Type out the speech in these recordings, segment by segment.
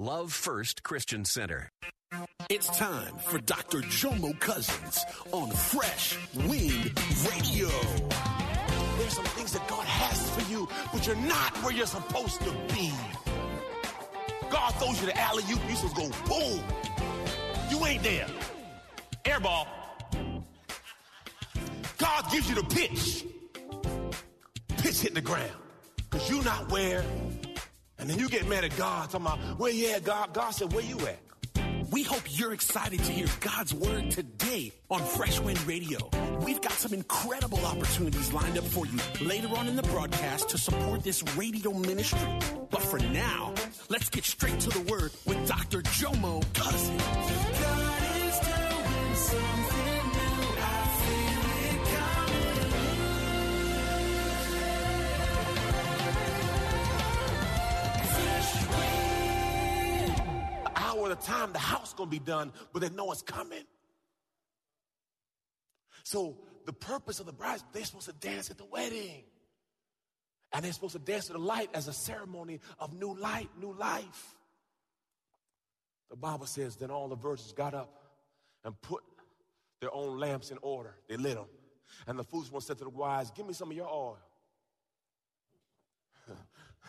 Love First Christian Center. It's time for Dr. Jomo Cousins on Fresh Wind Radio. There's some things that God has for you, but you're not where you're supposed to be. God throws you the alley oop, you supposed go boom. You ain't there. Airball. God gives you the pitch. Pitch hit the ground. Because you're not where. And then you get mad at God, talking about, where you at, God? God said, where you at? We hope you're excited to hear God's word today on Fresh Wind Radio. We've got some incredible opportunities lined up for you later on in the broadcast to support this radio ministry. But for now, let's get straight to the word with Dr. Jomo Cousins. A time, the house gonna be done, but they know it's coming. So the purpose of the bride, they're supposed to dance at the wedding. And they're supposed to dance to the light as a ceremony of new light, new life. The Bible says, then all the virgins got up and put their own lamps in order. They lit them. And the foolish one said to the wise, Give me some of your oil.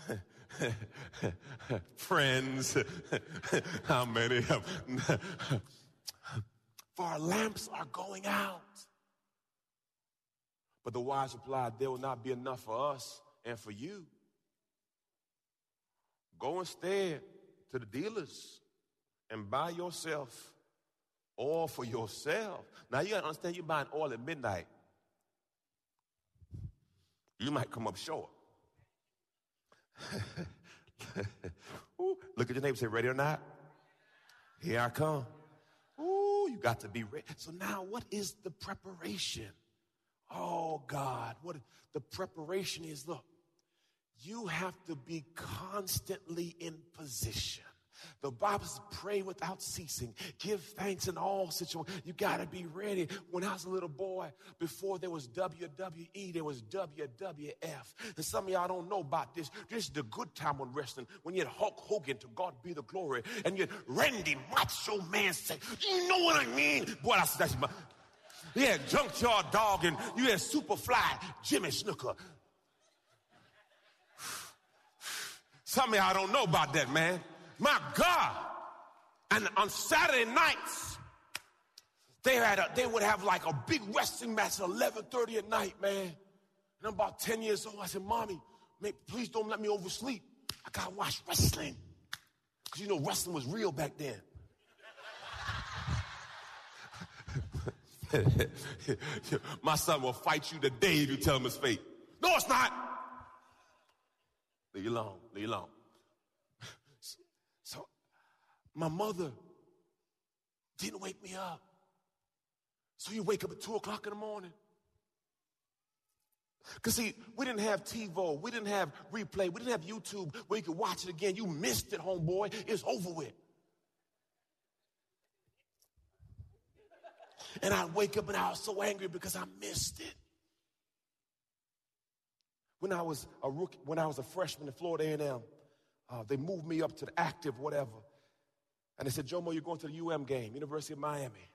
Friends, how many of For our lamps are going out. But the wise replied, There will not be enough for us and for you. Go instead to the dealers and buy yourself oil for yourself. Now you gotta understand you're buying oil at midnight. You might come up short. Ooh, look at your neighbor say, ready or not? Here I come. Ooh, you got to be ready. So now what is the preparation? Oh God, what the preparation is, look, you have to be constantly in position. The Bible says, pray without ceasing. Give thanks in all situations. You got to be ready. When I was a little boy, before there was WWE, there was WWF. And some of y'all don't know about this. This is the good time on wrestling. When you had Hulk Hogan, to God be the glory, and you had Randy Macho Man say, you know what I mean? Boy, that's, that's my, you had Junkyard Dog, and you had Superfly, Jimmy Snuka. Some of y'all don't know about that, man. My God. And on Saturday nights, they had a, they would have like a big wrestling match at 11:30 at night, man. And I'm about 10 years old. I said, Mommy, please don't let me oversleep. I gotta watch wrestling. Because you know wrestling was real back then. My son will fight you today if you tell him it's fake. No, it's not. Leave you alone. Leave you alone. My mother didn't wake me up. So you wake up at two o'clock in the morning. Because, see, we didn't have TiVo, we didn't have replay, we didn't have YouTube where you could watch it again. You missed it, homeboy. It's over with. And I'd wake up and I was so angry because I missed it. When I was a rookie, when I was a freshman at Florida A&M, uh, they moved me up to the active, whatever. And they said, Jomo, you're going to the UM game, University of Miami.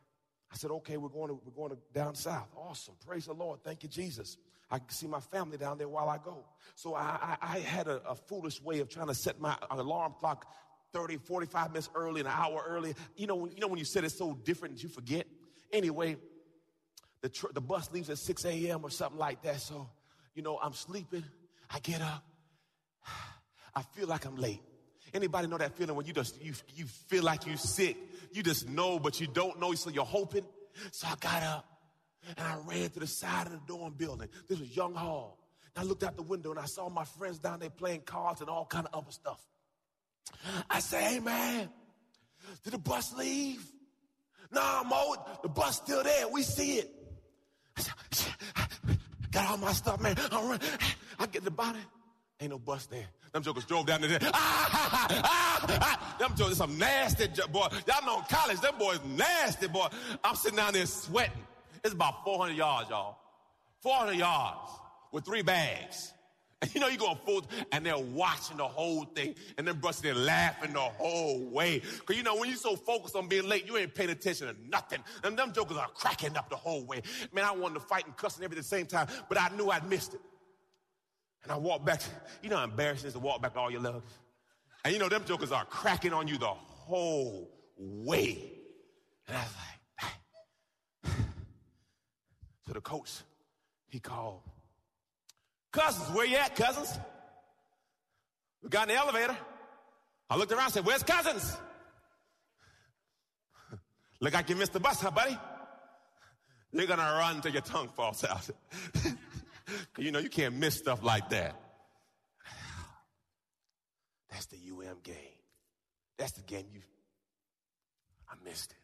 I said, okay, we're going to, we're going to down south. Awesome. Praise the Lord. Thank you, Jesus. I can see my family down there while I go. So I, I, I had a, a, foolish way of trying to set my alarm clock 30, 45 minutes early, an hour early. You know, you know when you said it's so different you forget? Anyway, the, tr- the bus leaves at 6 a.m. or something like that. So, you know, I'm sleeping. I get up. I feel like I'm late. Anybody know that feeling when you just you you feel like you're sick? You just know, but you don't know, so you're hoping. So I got up and I ran to the side of the dorm building. This was Young Hall. And I looked out the window and I saw my friends down there playing cards and all kind of other stuff. I say, hey man, did the bus leave? Nah, Mo, the bus still there. We see it. I got all my stuff, man. I run. I get the body. Ain't no bus there. Them jokers drove down there. Ah, ah, ah, ah. Them jokers, some nasty boy. Y'all know in college, them boys nasty, boy. I'm sitting down there sweating. It's about 400 yards, y'all. 400 yards with three bags. And you know, you going full, and they're watching the whole thing, and then busting there laughing the whole way. Because you know, when you're so focused on being late, you ain't paying attention to nothing. And them jokers are cracking up the whole way. Man, I wanted to fight and cuss and everything at the same time, but I knew I'd missed it. And I walked back. You know how embarrassing it is to walk back all your lugs? And you know, them jokers are cracking on you the whole way. And I was like, so the coach, he called, Cousins, where you at, Cousins? We got in the elevator. I looked around and said, Where's Cousins? Look like you missed the bus, huh, buddy? You're gonna run till your tongue falls out. you know, you can't miss stuff like that. That's the UM game. That's the game you, I missed it.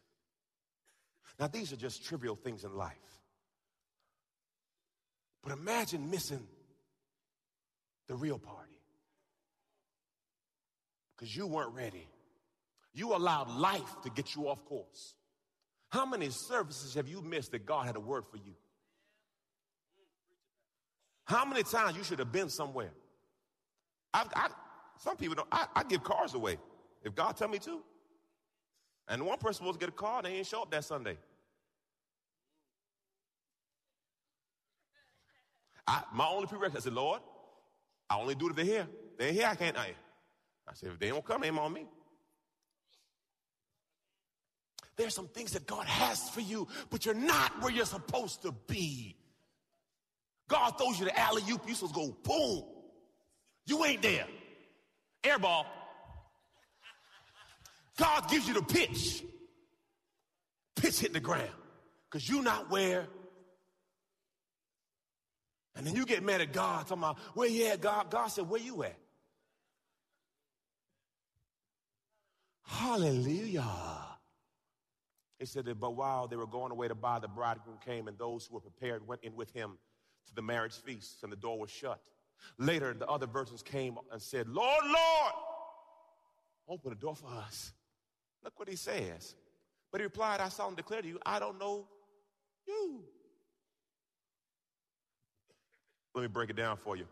Now, these are just trivial things in life. But imagine missing the real party because you weren't ready. You allowed life to get you off course. How many services have you missed that God had a word for you? How many times you should have been somewhere? I've, I, some people don't. I, I, give cars away if God tell me to. And one person was to get a car, and they ain't show up that Sunday. I, my only prerequisite, I said, Lord, I only do it if they're here. They're here, I can't. I, I said, if they don't come, they ain't on me. There's some things that God has for you, but you're not where you're supposed to be. God throws you the alley oop, you supposed to go boom. You ain't there. Air ball. God gives you the pitch. Pitch hit the ground. Because you're not where. And then you get mad at God, talking about, where you at, God? God said, where you at? Hallelujah. He said that, but while they were going away to buy, the bridegroom came, and those who were prepared went in with him to the marriage feast, and the door was shut. Later, the other virgins came and said, Lord, Lord, open the door for us. Look what he says. But he replied, I solemnly declare to you, I don't know you. Let me break it down for you.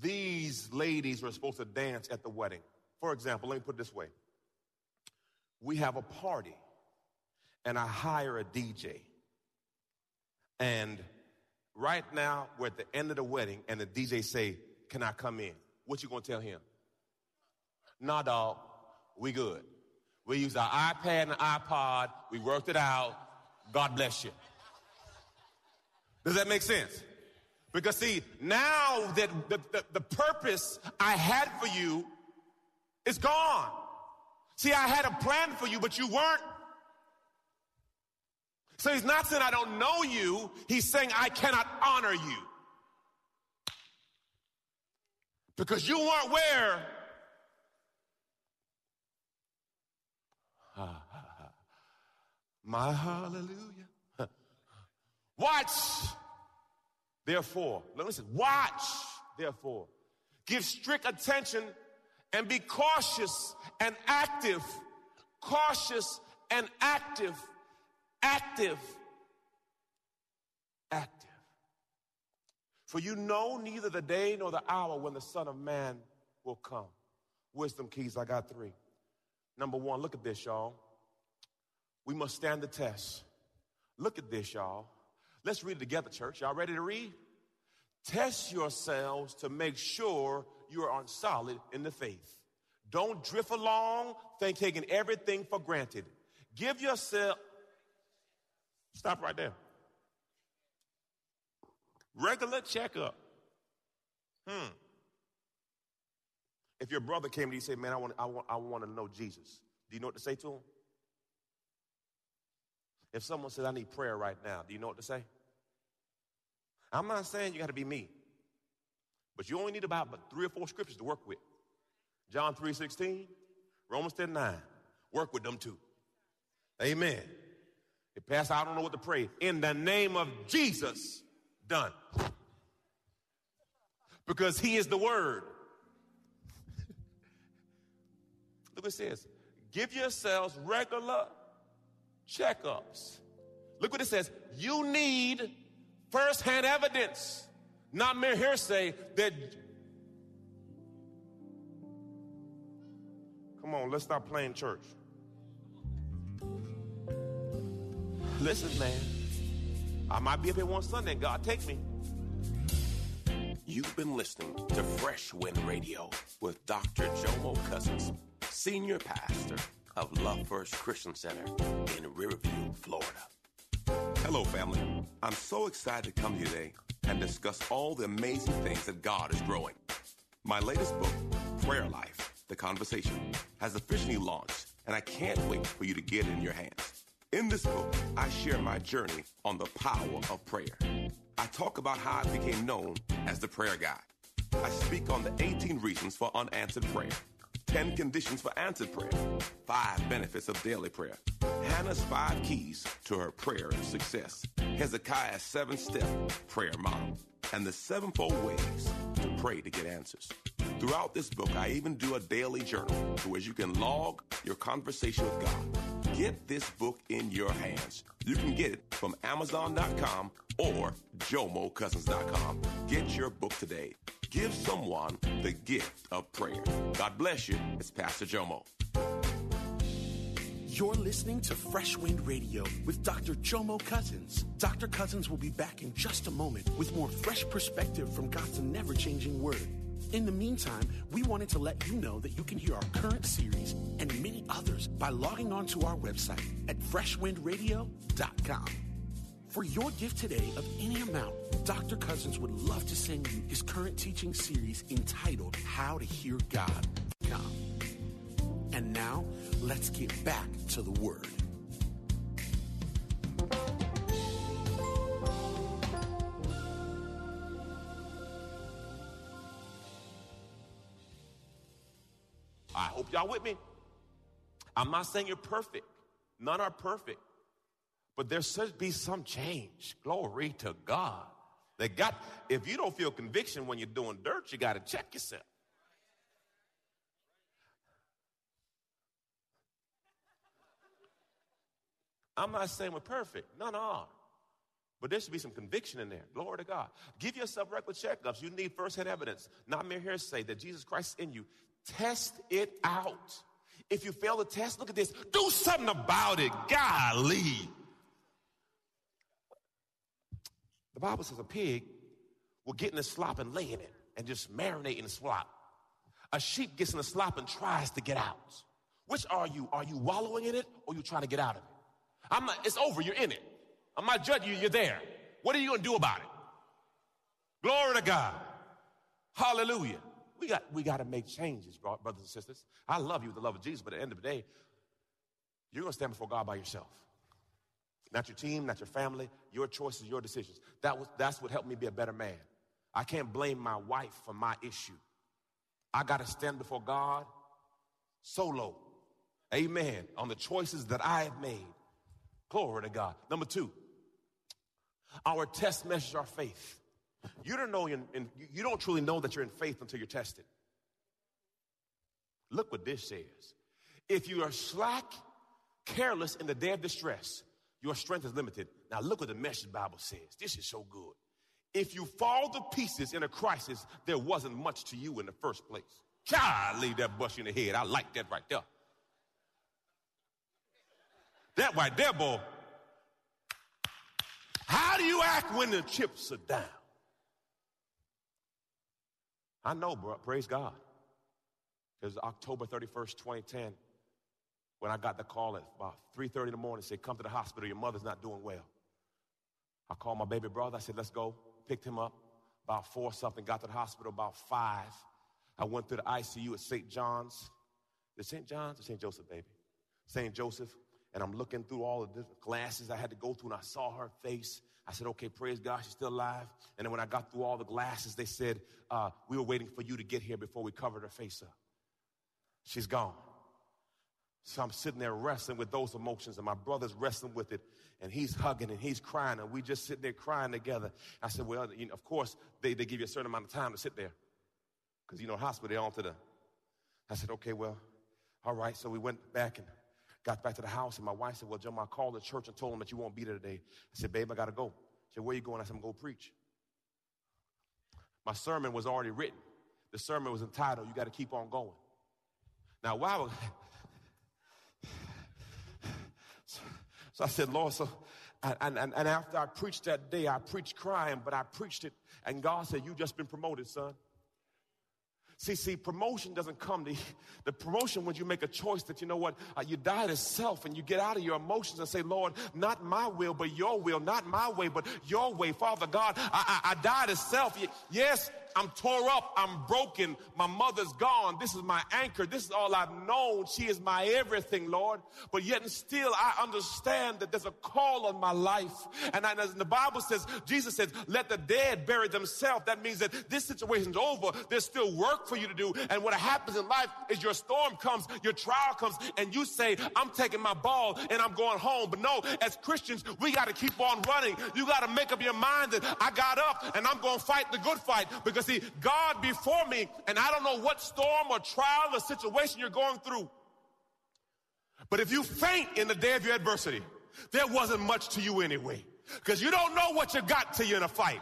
These ladies were supposed to dance at the wedding. For example, let me put it this way we have a party, and I hire a DJ. And right now, we're at the end of the wedding, and the DJ say, "Can I come in?" What you gonna tell him? Nah, dog, we good. We use our iPad and iPod. We worked it out. God bless you. Does that make sense? Because see, now that the, the, the purpose I had for you is gone. See, I had a plan for you, but you weren't so he's not saying I don't know you, he's saying I cannot honor you. Because you weren't where. My hallelujah. Watch, therefore. Listen, watch, therefore. Give strict attention and be cautious and active. Cautious and active active. Active. For you know neither the day nor the hour when the Son of Man will come. Wisdom keys, I got three. Number one, look at this, y'all. We must stand the test. Look at this, y'all. Let's read it together, church. Y'all ready to read? Test yourselves to make sure you are on solid in the faith. Don't drift along, think taking everything for granted. Give yourself Stop right there. Regular checkup. Hmm. If your brother came to you and said, Man, I want, I, want, I want to know Jesus, do you know what to say to him? If someone says, I need prayer right now, do you know what to say? I'm not saying you got to be me, but you only need about three or four scriptures to work with. John 3 16, Romans 10 9. Work with them too. Amen. If Pastor, I don't know what to pray. In the name of Jesus, done. Because he is the word. Look what it says. Give yourselves regular checkups. Look what it says. You need firsthand evidence, not mere hearsay that. Come on, let's stop playing church. Listen, man. I might be up here one Sunday and God take me. You've been listening to Fresh Wind Radio with Dr. Jomo Cousins, Senior Pastor of Love First Christian Center in Riverview, Florida. Hello, family. I'm so excited to come here today and discuss all the amazing things that God is growing. My latest book, Prayer Life The Conversation, has officially launched, and I can't wait for you to get it in your hands. In this book, I share my journey on the power of prayer. I talk about how I became known as the prayer guy. I speak on the 18 reasons for unanswered prayer, 10 conditions for answered prayer, 5 benefits of daily prayer, Hannah's 5 keys to her prayer and success, Hezekiah's 7 step prayer model, and the sevenfold ways to pray to get answers. Throughout this book, I even do a daily journal to where you can log your conversation with God. Get this book in your hands. You can get it from Amazon.com or JomoCousins.com. Get your book today. Give someone the gift of prayer. God bless you. It's Pastor Jomo. You're listening to Fresh Wind Radio with Dr. Jomo Cousins. Dr. Cousins will be back in just a moment with more fresh perspective from God's never changing word. In the meantime, we wanted to let you know that you can hear our current series and many others by logging on to our website at freshwindradio.com. For your gift today of any amount, Dr. Cousins would love to send you his current teaching series entitled How to Hear God. And now, let's get back to the Word. Me. I'm not saying you're perfect. None are perfect. But there should be some change. Glory to God. They got, if you don't feel conviction when you're doing dirt, you got to check yourself. I'm not saying we're perfect. None are. But there should be some conviction in there. Glory to God. Give yourself regular checkups. You need first-hand evidence, not mere hearsay that Jesus Christ is in you. Test it out. If you fail the test, look at this. Do something about it. Golly. The Bible says a pig will get in the slop and lay in it and just marinate in the slop. A sheep gets in the slop and tries to get out. Which are you? Are you wallowing in it or you trying to get out of it? I'm not, it's over, you're in it. I'm not judging you, you're there. What are you gonna do about it? Glory to God. Hallelujah. We got we got to make changes, brothers and sisters. I love you with the love of Jesus, but at the end of the day, you're gonna stand before God by yourself. Not your team, not your family, your choices, your decisions. That was that's what helped me be a better man. I can't blame my wife for my issue. I gotta stand before God solo. Amen. On the choices that I have made. Glory to God. Number two, our test measures our faith. You don't know, in, you don't truly know that you're in faith until you're tested. Look what this says. If you are slack, careless in the day of distress, your strength is limited. Now look what the message Bible says. This is so good. If you fall to pieces in a crisis, there wasn't much to you in the first place. God, leave that bush in the head. I like that right there. That right there, boy. How do you act when the chips are down? I know, bro. Praise God. Because October 31st, 2010, when I got the call at about 3.30 in the morning, said, come to the hospital, your mother's not doing well. I called my baby brother, I said, let's go. Picked him up about four something, got to the hospital about five. I went through the ICU at St. John's. The St. John's or St. Joseph, baby? St. Joseph. And I'm looking through all the different glasses I had to go through, and I saw her face. I said, okay, praise God, she's still alive. And then when I got through all the glasses, they said, uh, we were waiting for you to get here before we covered her face up. She's gone. So I'm sitting there wrestling with those emotions, and my brother's wrestling with it, and he's hugging and he's crying, and we just sitting there crying together. I said, Well, you know, of course, they, they give you a certain amount of time to sit there. Because, you know, hospital, they're on to the. I said, Okay, well, all right. So we went back and got back to the house, and my wife said, Well, Joe, I called the church and told them that you won't be there today. I said, Babe, I got to go. She said, Where you going? I said, I'm going to go preach. My sermon was already written. The sermon was entitled, You Got to Keep On Going. Now, why So I said, Lord, so, and, and, and after I preached that day, I preached crying, but I preached it, and God said, You just been promoted, son. See, see, promotion doesn't come to the promotion when you make a choice that you know what uh, you die to self and you get out of your emotions and say, Lord, not my will, but your will, not my way, but your way, Father God. I, I, I die to self. Yes, I'm tore up. I'm broken. My mother's gone. This is my anchor. This is all I've known. She is my everything, Lord. But yet and still, I understand that there's a call on my life. And, I, and the Bible says, Jesus says, let the dead bury themselves. That means that this situation's over. There's still work for you to do. And what happens in life is your storm comes, your trial comes, and you say, I'm taking my ball and I'm going home. But no, as Christians, we got to keep on running. You got to make up your mind that I got up and I'm going to fight the good fight because see, God before me, and I don't know what storm or trial or situation you're going through. But if you faint in the day of your adversity, there wasn't much to you anyway. Because you don't know what you got till you're in a fight.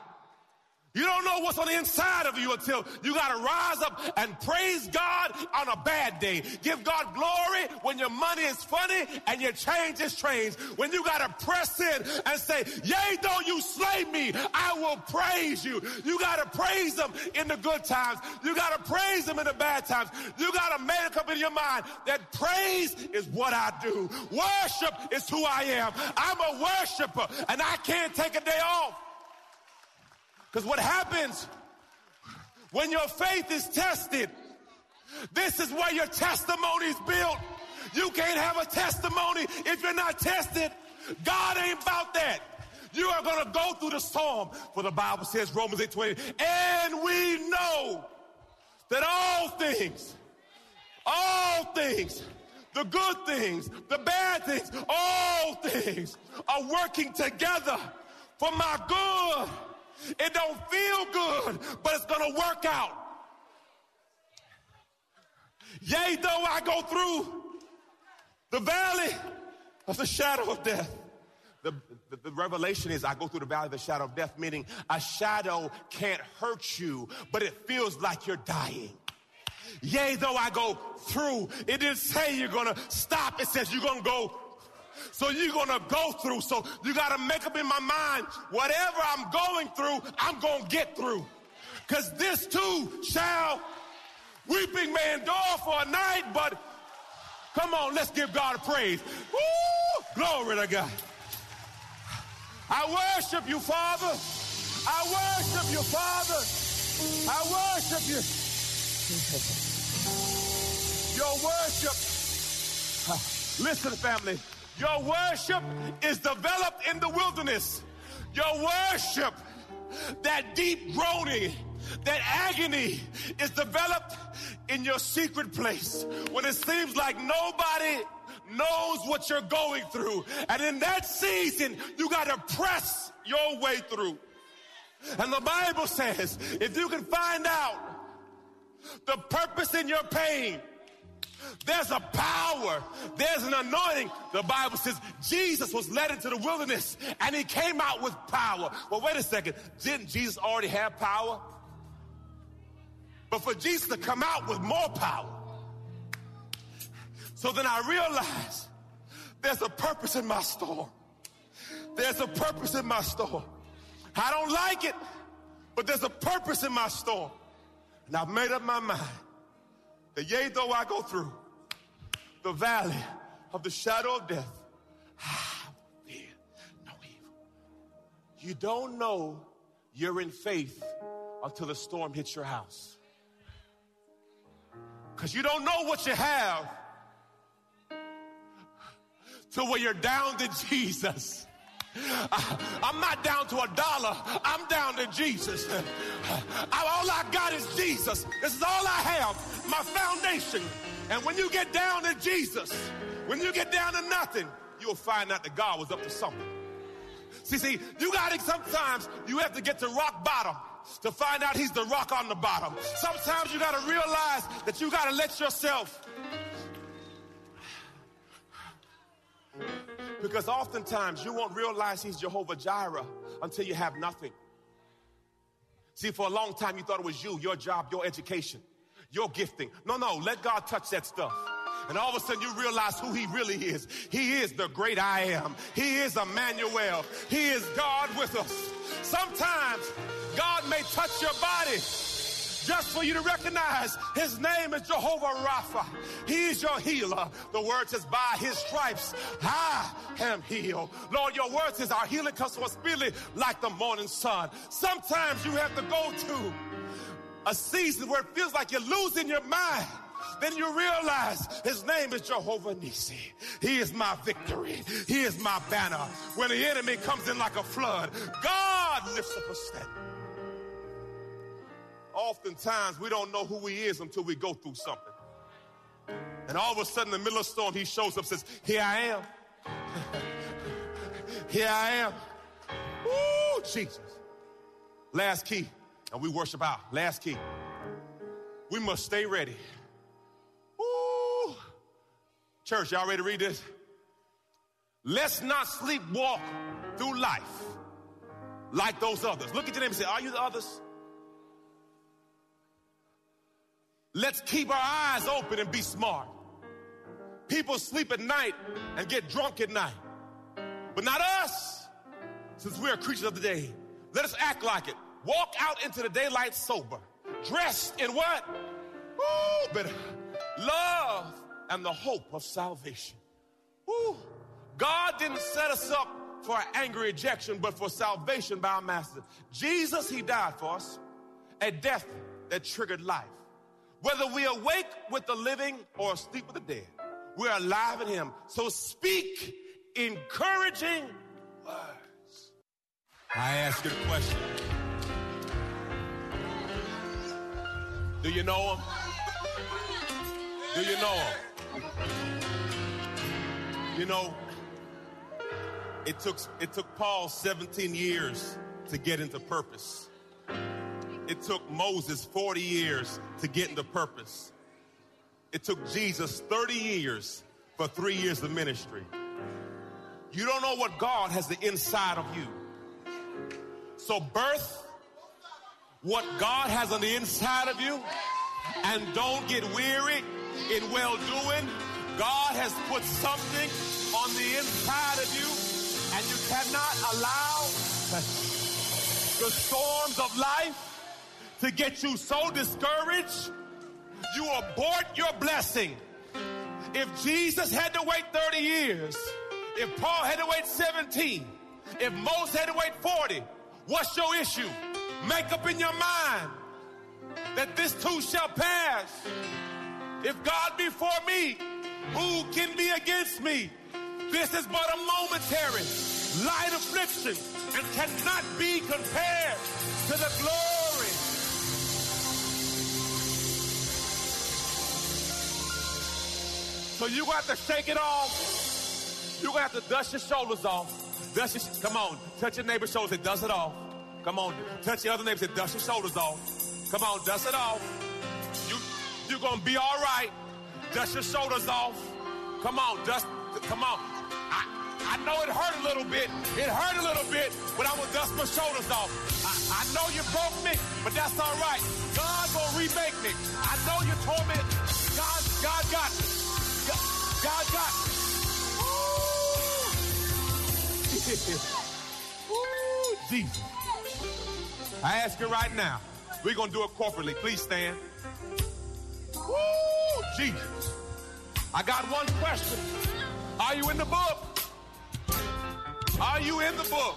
You don't know what's on the inside of you until you got to rise up and praise God on a bad day. Give God glory when your money is funny and your change is strange. When you got to press in and say, yea, though you slay me, I will praise you. You got to praise him in the good times. You got to praise him in the bad times. You got to make up in your mind that praise is what I do. Worship is who I am. I'm a worshiper and I can't take a day off. Because what happens when your faith is tested, this is where your testimony is built. You can't have a testimony if you're not tested. God ain't about that. You are going to go through the storm. For the Bible says, Romans 8 20, and we know that all things, all things, the good things, the bad things, all things are working together for my good it don't feel good, but it's going to work out. Yea, though I go through the valley of the shadow of death. The, the, the, revelation is I go through the valley of the shadow of death, meaning a shadow can't hurt you, but it feels like you're dying. Yea, though I go through, it didn't say you're gonna stop, it says you're gonna go so you're going to go through. So you got to make up in my mind, whatever I'm going through, I'm going to get through. Because this too shall weeping may endure for a night, but come on, let's give God a praise. Woo! Glory to God. I worship you, Father. I worship you, Father. I worship you. Your worship. Listen, family. Your worship is developed in the wilderness. Your worship, that deep groaning, that agony is developed in your secret place when it seems like nobody knows what you're going through. And in that season, you got to press your way through. And the Bible says if you can find out the purpose in your pain, there's a power. There's an anointing. The Bible says Jesus was led into the wilderness and he came out with power. Well, wait a second. Didn't Jesus already have power? But for Jesus to come out with more power. So then I realized there's a purpose in my storm. There's a purpose in my storm. I don't like it, but there's a purpose in my storm. And I've made up my mind that yea, though I go through the valley of the shadow of death, I fear no evil. You don't know you're in faith until the storm hits your house. Because you don't know what you have till when you're down to Jesus. I'm not down to a dollar. I'm down to Jesus. All I got is Jesus. This is all I have. My foundation. And when you get down to Jesus, when you get down to nothing, you'll find out that God was up to something. See, see, you got to sometimes you have to get to rock bottom to find out he's the rock on the bottom. Sometimes you got to realize that you got to let yourself because oftentimes you won't realize he's Jehovah Jireh until you have nothing. See, for a long time you thought it was you, your job, your education, your gifting. No, no, let God touch that stuff. And all of a sudden you realize who he really is. He is the great I am. He is Emmanuel. He is God with us. Sometimes God may touch your body just for you to recognize his name is Jehovah Rapha. He is your healer. The word says, by his stripes, I am healed. Lord, your word says our healing comes from speedily like the morning sun. Sometimes you have to go to a season where it feels like you're losing your mind then you realize his name is Jehovah Nisi. He is my victory. He is my banner. When the enemy comes in like a flood, God lifts up a standard. Oftentimes we don't know who he is until we go through something. And all of a sudden, in the middle of the storm, he shows up says, Here I am. Here I am. Ooh, Jesus. Last key. And we worship out. Last key. We must stay ready. Church, y'all ready to read this? Let's not sleepwalk through life like those others. Look at your name and say, Are you the others? Let's keep our eyes open and be smart. People sleep at night and get drunk at night, but not us, since we are creatures of the day. Let us act like it. Walk out into the daylight sober, dressed in what? Ooh, but love and the hope of salvation. Woo. God didn't set us up for an angry rejection, but for salvation by our master. Jesus, he died for us, a death that triggered life. Whether we awake with the living or asleep with the dead, we're alive in him. So speak encouraging words. I ask you a question. Do you know him? Do you know him? You know, it took, it took Paul 17 years to get into purpose. It took Moses 40 years to get into purpose. It took Jesus 30 years for three years of ministry. You don't know what God has the inside of you. So birth what God has on the inside of you and don't get weary in well doing. God has put something on the inside of you, and you cannot allow the storms of life to get you so discouraged, you abort your blessing. If Jesus had to wait 30 years, if Paul had to wait 17, if Moses had to wait 40, what's your issue? Make up in your mind that this too shall pass. If God be for me, who can be against me? This is but a momentary, light affliction and cannot be compared to the glory. So you got to shake it off. You got to have to dust your shoulders off. Dust your, come on, touch your neighbor's shoulders and dust it off. Come on, touch your other neighbor and dust your shoulders off. Come on, dust it off. You, you're to be all right. Dust your shoulders off. Come on, dust, come on. I, I know it hurt a little bit. It hurt a little bit, but I'm gonna dust my shoulders off. I, I know you broke me, but that's all right. God gonna remake me. I know you told me. God, God got me. God, got. Woo! Jesus. I ask you right now. We're gonna do it corporately. Please stand. Woo! Jesus. I got one question. Are you in the book? Are you in the book?